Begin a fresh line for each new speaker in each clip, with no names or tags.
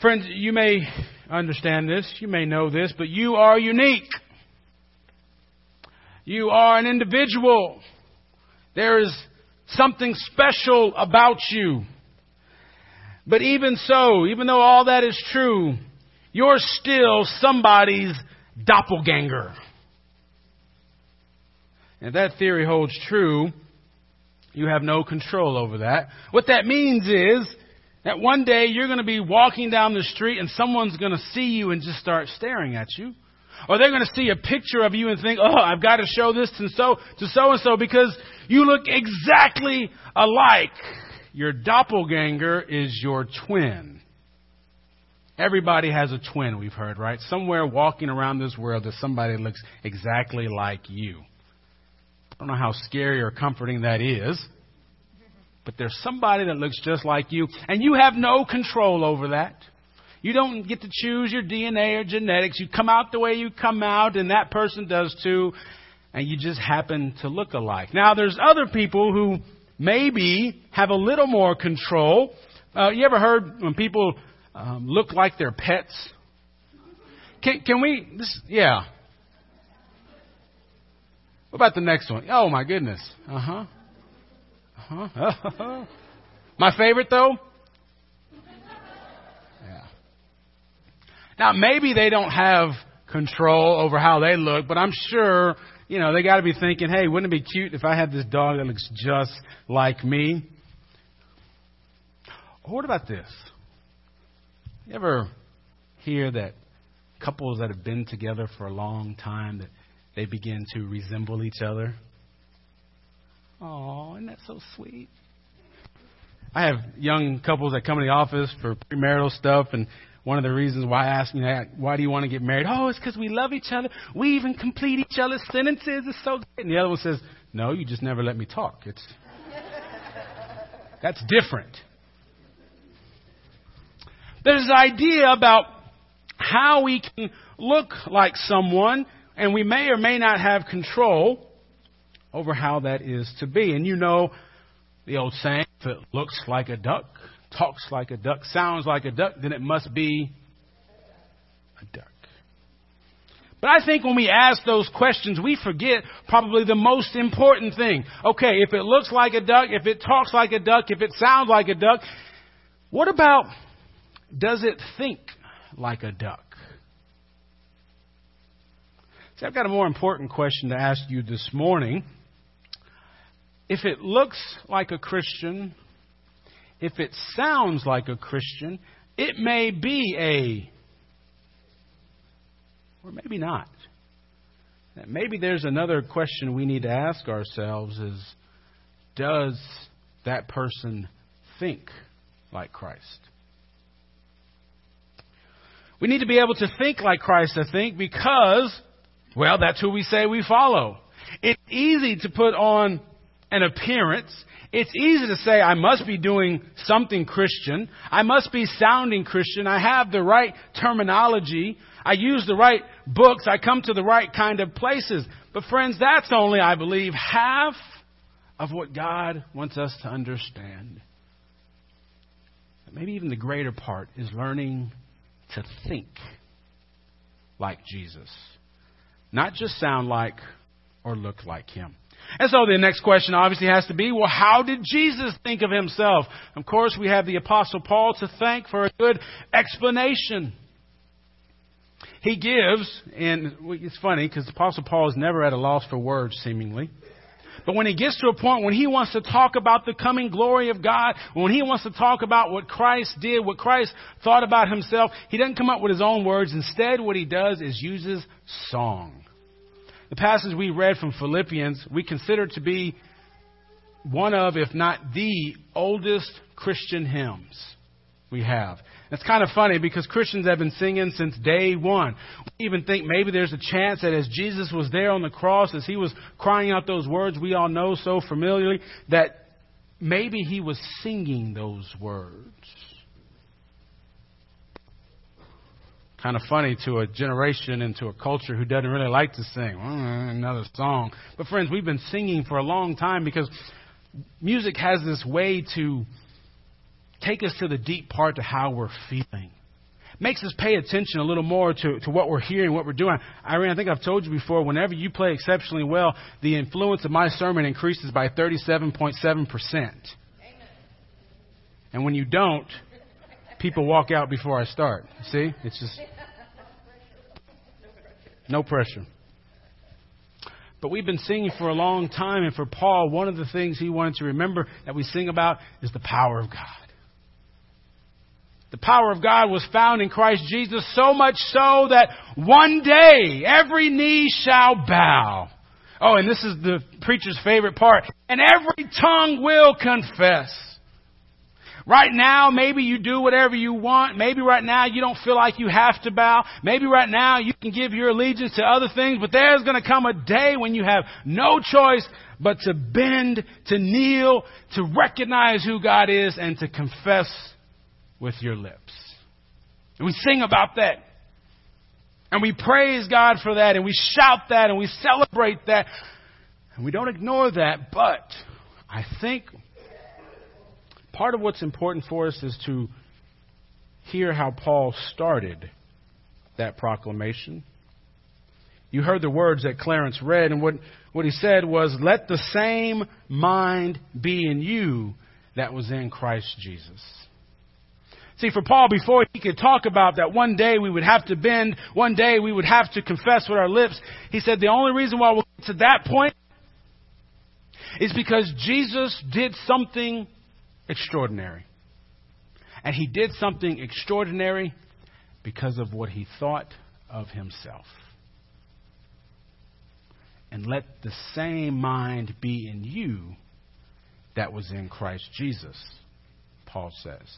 Friends, you may understand this, you may know this, but you are unique. You are an individual. There is something special about you. But even so, even though all that is true, you're still somebody's doppelganger. And if that theory holds true, you have no control over that. What that means is that one day you're going to be walking down the street and someone's going to see you and just start staring at you. Or they're going to see a picture of you and think, oh, I've got to show this to so, and so because you look exactly alike. Your doppelganger is your twin. Everybody has a twin, we've heard, right? Somewhere walking around this world, there's somebody that looks exactly like you. I don't know how scary or comforting that is, but there's somebody that looks just like you, and you have no control over that. You don't get to choose your DNA or genetics. You come out the way you come out, and that person does too, and you just happen to look alike. Now, there's other people who maybe have a little more control. Uh, you ever heard when people um, look like their pets? Can, can we? This, yeah. What about the next one? Oh my goodness. Uh huh. Uh huh. my favorite though. Yeah. Now maybe they don't have control over how they look, but I'm sure you know they got to be thinking, hey, wouldn't it be cute if I had this dog that looks just like me? What about this? You ever hear that couples that have been together for a long time that they begin to resemble each other. Oh, isn't that so sweet? I have young couples that come to the office for premarital stuff, and one of the reasons why I ask me that, why do you want to get married? Oh, it's because we love each other. We even complete each other's sentences. It's so good. And the other one says, no, you just never let me talk. It's that's different. There's this idea about how we can look like someone and we may or may not have control over how that is to be. And you know the old saying, if it looks like a duck, talks like a duck, sounds like a duck, then it must be a duck. But I think when we ask those questions, we forget probably the most important thing. Okay, if it looks like a duck, if it talks like a duck, if it sounds like a duck, what about does it think like a duck? See, I've got a more important question to ask you this morning. If it looks like a Christian, if it sounds like a Christian, it may be a, or maybe not. Maybe there's another question we need to ask ourselves is, does that person think like Christ? We need to be able to think like Christ, I think, because well, that's who we say we follow. It's easy to put on an appearance. It's easy to say, I must be doing something Christian. I must be sounding Christian. I have the right terminology. I use the right books. I come to the right kind of places. But friends, that's only, I believe, half of what God wants us to understand. Maybe even the greater part is learning to think like Jesus not just sound like or look like him. And so the next question obviously has to be, well, how did Jesus think of himself? Of course, we have the Apostle Paul to thank for a good explanation. He gives, and it's funny because the Apostle Paul is never at a loss for words, seemingly. But when he gets to a point when he wants to talk about the coming glory of God, when he wants to talk about what Christ did, what Christ thought about himself, he doesn't come up with his own words. Instead, what he does is uses song. The passage we read from Philippians, we consider to be one of, if not the oldest Christian hymns we have. It's kind of funny because Christians have been singing since day one. We even think maybe there's a chance that as Jesus was there on the cross, as he was crying out those words we all know so familiarly, that maybe he was singing those words. Kind of funny to a generation and to a culture who doesn't really like to sing. Mm, another song. But friends, we've been singing for a long time because music has this way to take us to the deep part of how we're feeling. makes us pay attention a little more to, to what we're hearing, what we're doing. Irene, I think I've told you before, whenever you play exceptionally well, the influence of my sermon increases by 37.7%. And when you don't, people walk out before I start. See? It's just no pressure. But we've been singing for a long time, and for Paul, one of the things he wanted to remember that we sing about is the power of God. The power of God was found in Christ Jesus, so much so that one day every knee shall bow. Oh, and this is the preacher's favorite part. And every tongue will confess Right now, maybe you do whatever you want. Maybe right now you don't feel like you have to bow. Maybe right now you can give your allegiance to other things, but there's going to come a day when you have no choice but to bend, to kneel, to recognize who God is, and to confess with your lips. And we sing about that. And we praise God for that, and we shout that, and we celebrate that. And we don't ignore that, but I think part of what's important for us is to hear how Paul started that proclamation. You heard the words that Clarence read, and what, what he said was, Let the same mind be in you that was in Christ Jesus. See, for Paul, before he could talk about that one day we would have to bend, one day we would have to confess with our lips, he said the only reason why we'll get to that point is because Jesus did something extraordinary. And he did something extraordinary because of what he thought of himself. And let the same mind be in you that was in Christ Jesus, Paul says.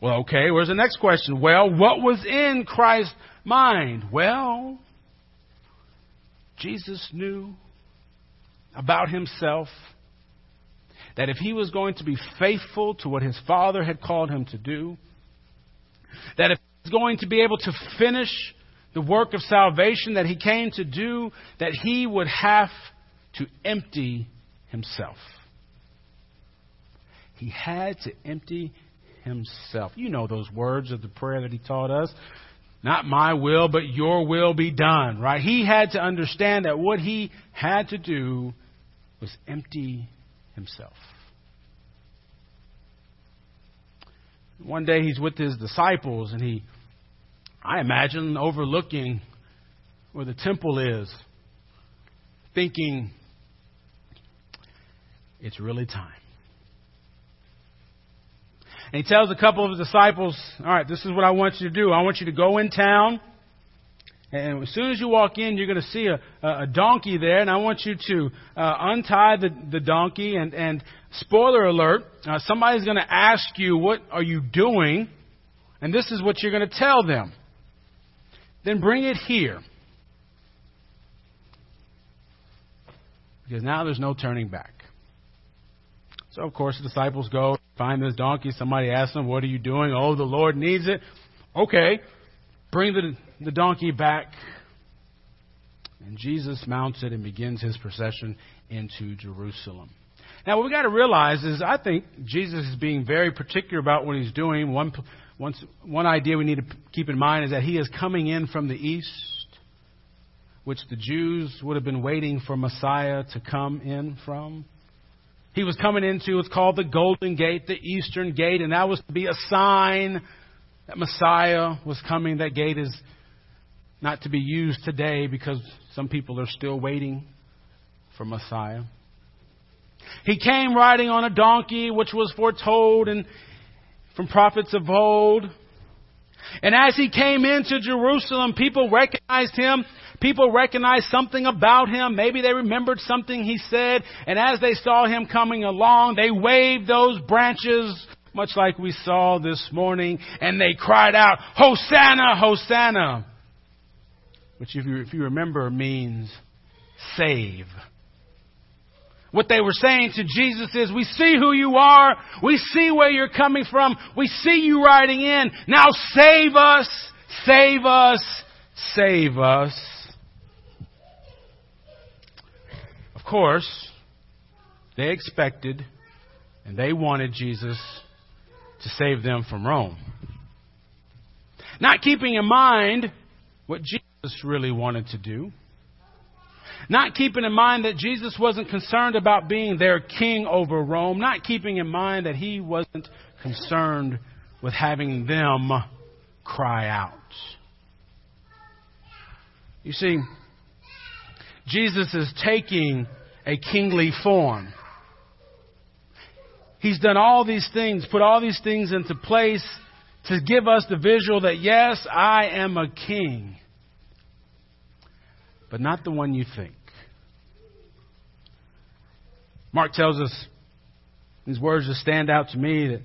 Well, okay, where's the next question? Well, what was in Christ's mind? Well, Jesus knew about himself that if he was going to be faithful to what his father had called him to do, that if he was going to be able to finish the work of salvation that he came to do, that he would have to empty himself. He had to empty himself. You know those words of the prayer that he taught us. Not my will, but your will be done, right? He had to understand that what he had to do was empty himself. One day he's with his disciples and he, I imagine, overlooking where the temple is, thinking, it's really time. And he tells a couple of his disciples, All right, this is what I want you to do. I want you to go in town. And as soon as you walk in, you're going to see a, a donkey there, and I want you to uh, untie the, the donkey. And, and spoiler alert, uh, somebody's going to ask you, What are you doing? And this is what you're going to tell them. Then bring it here. Because now there's no turning back. So, of course, the disciples go, find this donkey. Somebody asks them, What are you doing? Oh, the Lord needs it. Okay. Bring the, the donkey back. And Jesus mounts it and begins his procession into Jerusalem. Now, what we've got to realize is I think Jesus is being very particular about what he's doing. One, one, one idea we need to keep in mind is that he is coming in from the east, which the Jews would have been waiting for Messiah to come in from. He was coming into what's called the Golden Gate, the Eastern Gate, and that was to be a sign that Messiah was coming. That gate is not to be used today because some people are still waiting for Messiah. He came riding on a donkey, which was foretold and from prophets of old. And as he came into Jerusalem, people recognized him. People recognized something about him. Maybe they remembered something he said. And as they saw him coming along, they waved those branches much like we saw this morning, and they cried out, Hosanna, Hosanna! Which, if you, if you remember, means save. What they were saying to Jesus is, We see who you are. We see where you're coming from. We see you riding in. Now save us, save us, save us. Of course, they expected and they wanted Jesus to save them from Rome. Not keeping in mind what Jesus really wanted to do. Not keeping in mind that Jesus wasn't concerned about being their king over Rome. Not keeping in mind that he wasn't concerned with having them cry out. You see, Jesus is taking a kingly form. He's done all these things, put all these things into place to give us the visual that, yes, I am a king, but not the one you think. Mark tells us, these words just stand out to me, that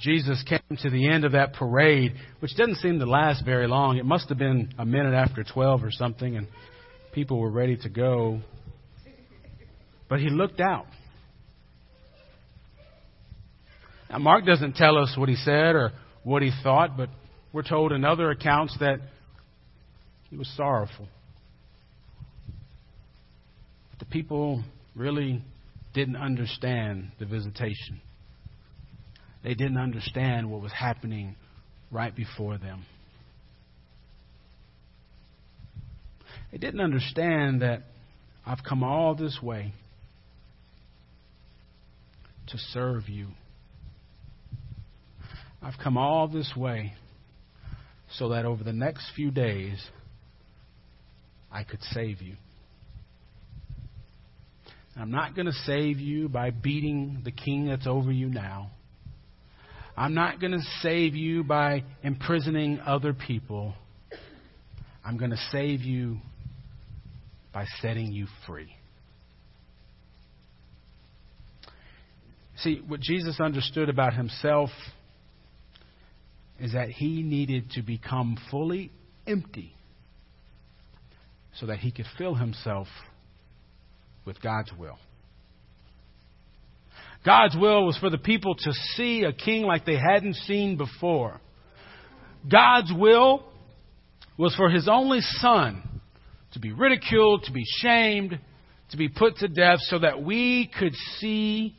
Jesus came to the end of that parade, which doesn't seem to last very long. It must have been a minute after 12 or something, and people were ready to go. But he looked out. Now, Mark doesn't tell us what he said or what he thought, but we're told in other accounts that he was sorrowful. But the people really didn't understand the visitation. They didn't understand what was happening right before them. They didn't understand that I've come all this way to serve you. I've come all this way so that over the next few days I could save you. I'm not going to save you by beating the king that's over you now. I'm not going to save you by imprisoning other people. I'm going to save you by setting you free. See, what Jesus understood about himself is that he needed to become fully empty so that he could fill himself with God's will. God's will was for the people to see a king like they hadn't seen before. God's will was for his only son to be ridiculed, to be shamed, to be put to death so that we could see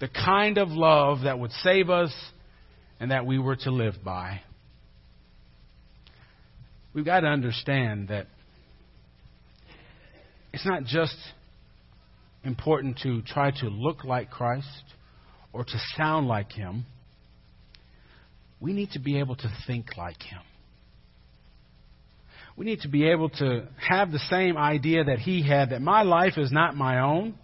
the kind of love that would save us and that we were to live by. We've got to understand that it's not just important to try to look like Christ or to sound like Him. We need to be able to think like Him. We need to be able to have the same idea that He had that my life is not my own.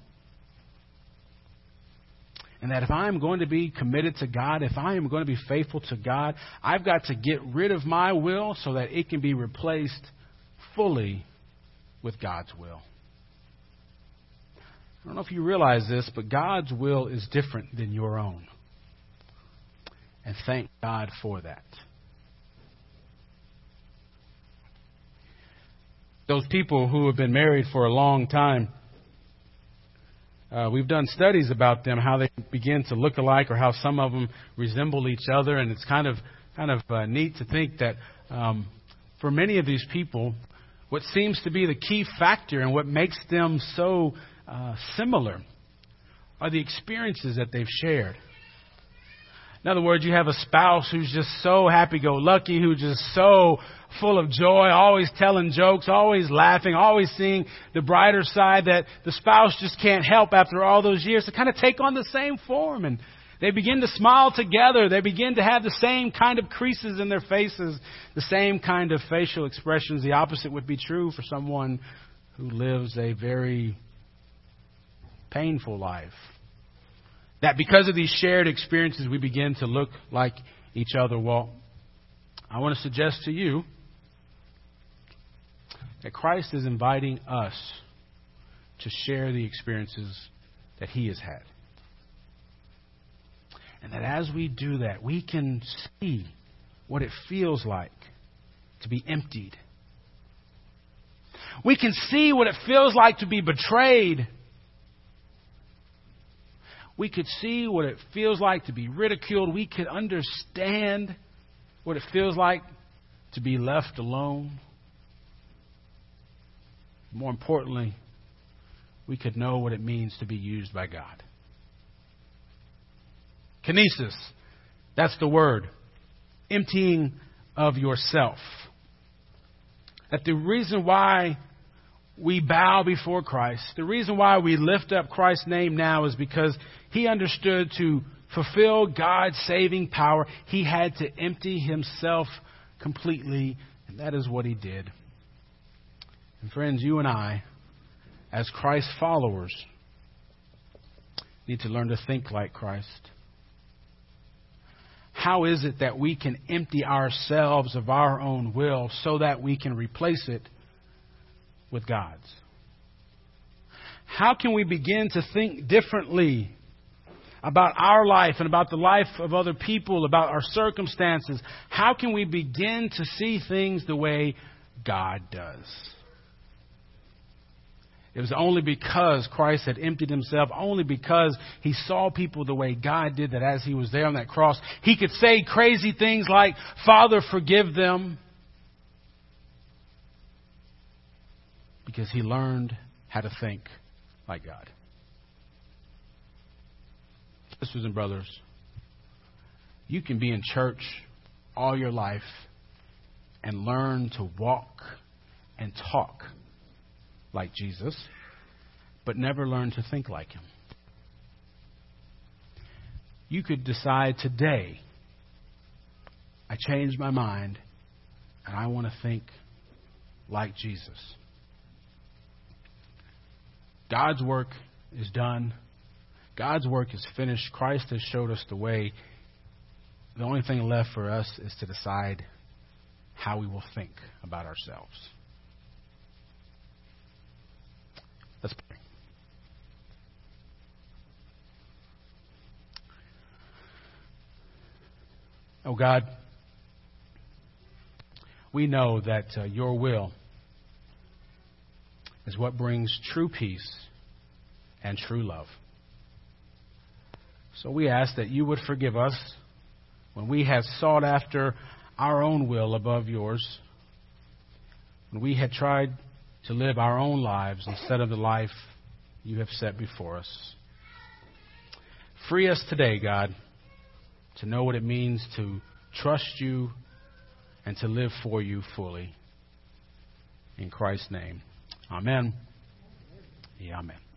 And that if I am going to be committed to God, if I am going to be faithful to God, I've got to get rid of my will so that it can be replaced fully with God's will. I don't know if you realize this, but God's will is different than your own. And thank God for that. Those people who have been married for a long time, uh, we've done studies about them, how they begin to look alike, or how some of them resemble each other, and it's kind of kind of uh, neat to think that um, for many of these people, what seems to be the key factor and what makes them so uh, similar are the experiences that they've shared. In other words, you have a spouse who's just so happy go lucky, who's just so full of joy, always telling jokes, always laughing, always seeing the brighter side that the spouse just can't help after all those years to kind of take on the same form. And they begin to smile together. They begin to have the same kind of creases in their faces, the same kind of facial expressions. The opposite would be true for someone who lives a very painful life. That because of these shared experiences, we begin to look like each other. Well, I want to suggest to you that Christ is inviting us to share the experiences that He has had. And that as we do that, we can see what it feels like to be emptied. We can see what it feels like to be betrayed we could see what it feels like to be ridiculed. We could understand what it feels like to be left alone. More importantly, we could know what it means to be used by God. Kenosis, that's the word. emptying of yourself. That the reason why we bow before Christ, the reason why we lift up Christ's name now is because he understood to fulfill God's saving power, he had to empty himself completely, and that is what he did. And friends, you and I, as Christ followers, need to learn to think like Christ. How is it that we can empty ourselves of our own will so that we can replace it with God's? How can we begin to think differently about our life and about the life of other people, about our circumstances? How can we begin to see things the way God does? It was only because Christ had emptied himself, only because he saw people the way God did, that as he was there on that cross, he could say crazy things like, Father, forgive them. Because he learned how to think like God. Sisters and brothers, you can be in church all your life and learn to walk and talk like Jesus, but never learn to think like him. You could decide today, I changed my mind, and I want to think like Jesus. God's work is done. God's work is finished. Christ has showed us the way. The only thing left for us is to decide how we will think about ourselves. Let's pray. Oh God, we know that uh, your will is what brings true peace and true love. So we ask that you would forgive us when we have sought after our own will above yours, when we had tried to live our own lives instead of the life you have set before us. Free us today, God, to know what it means to trust you and to live for you fully. In Christ's name. Amen. Yeah, amen.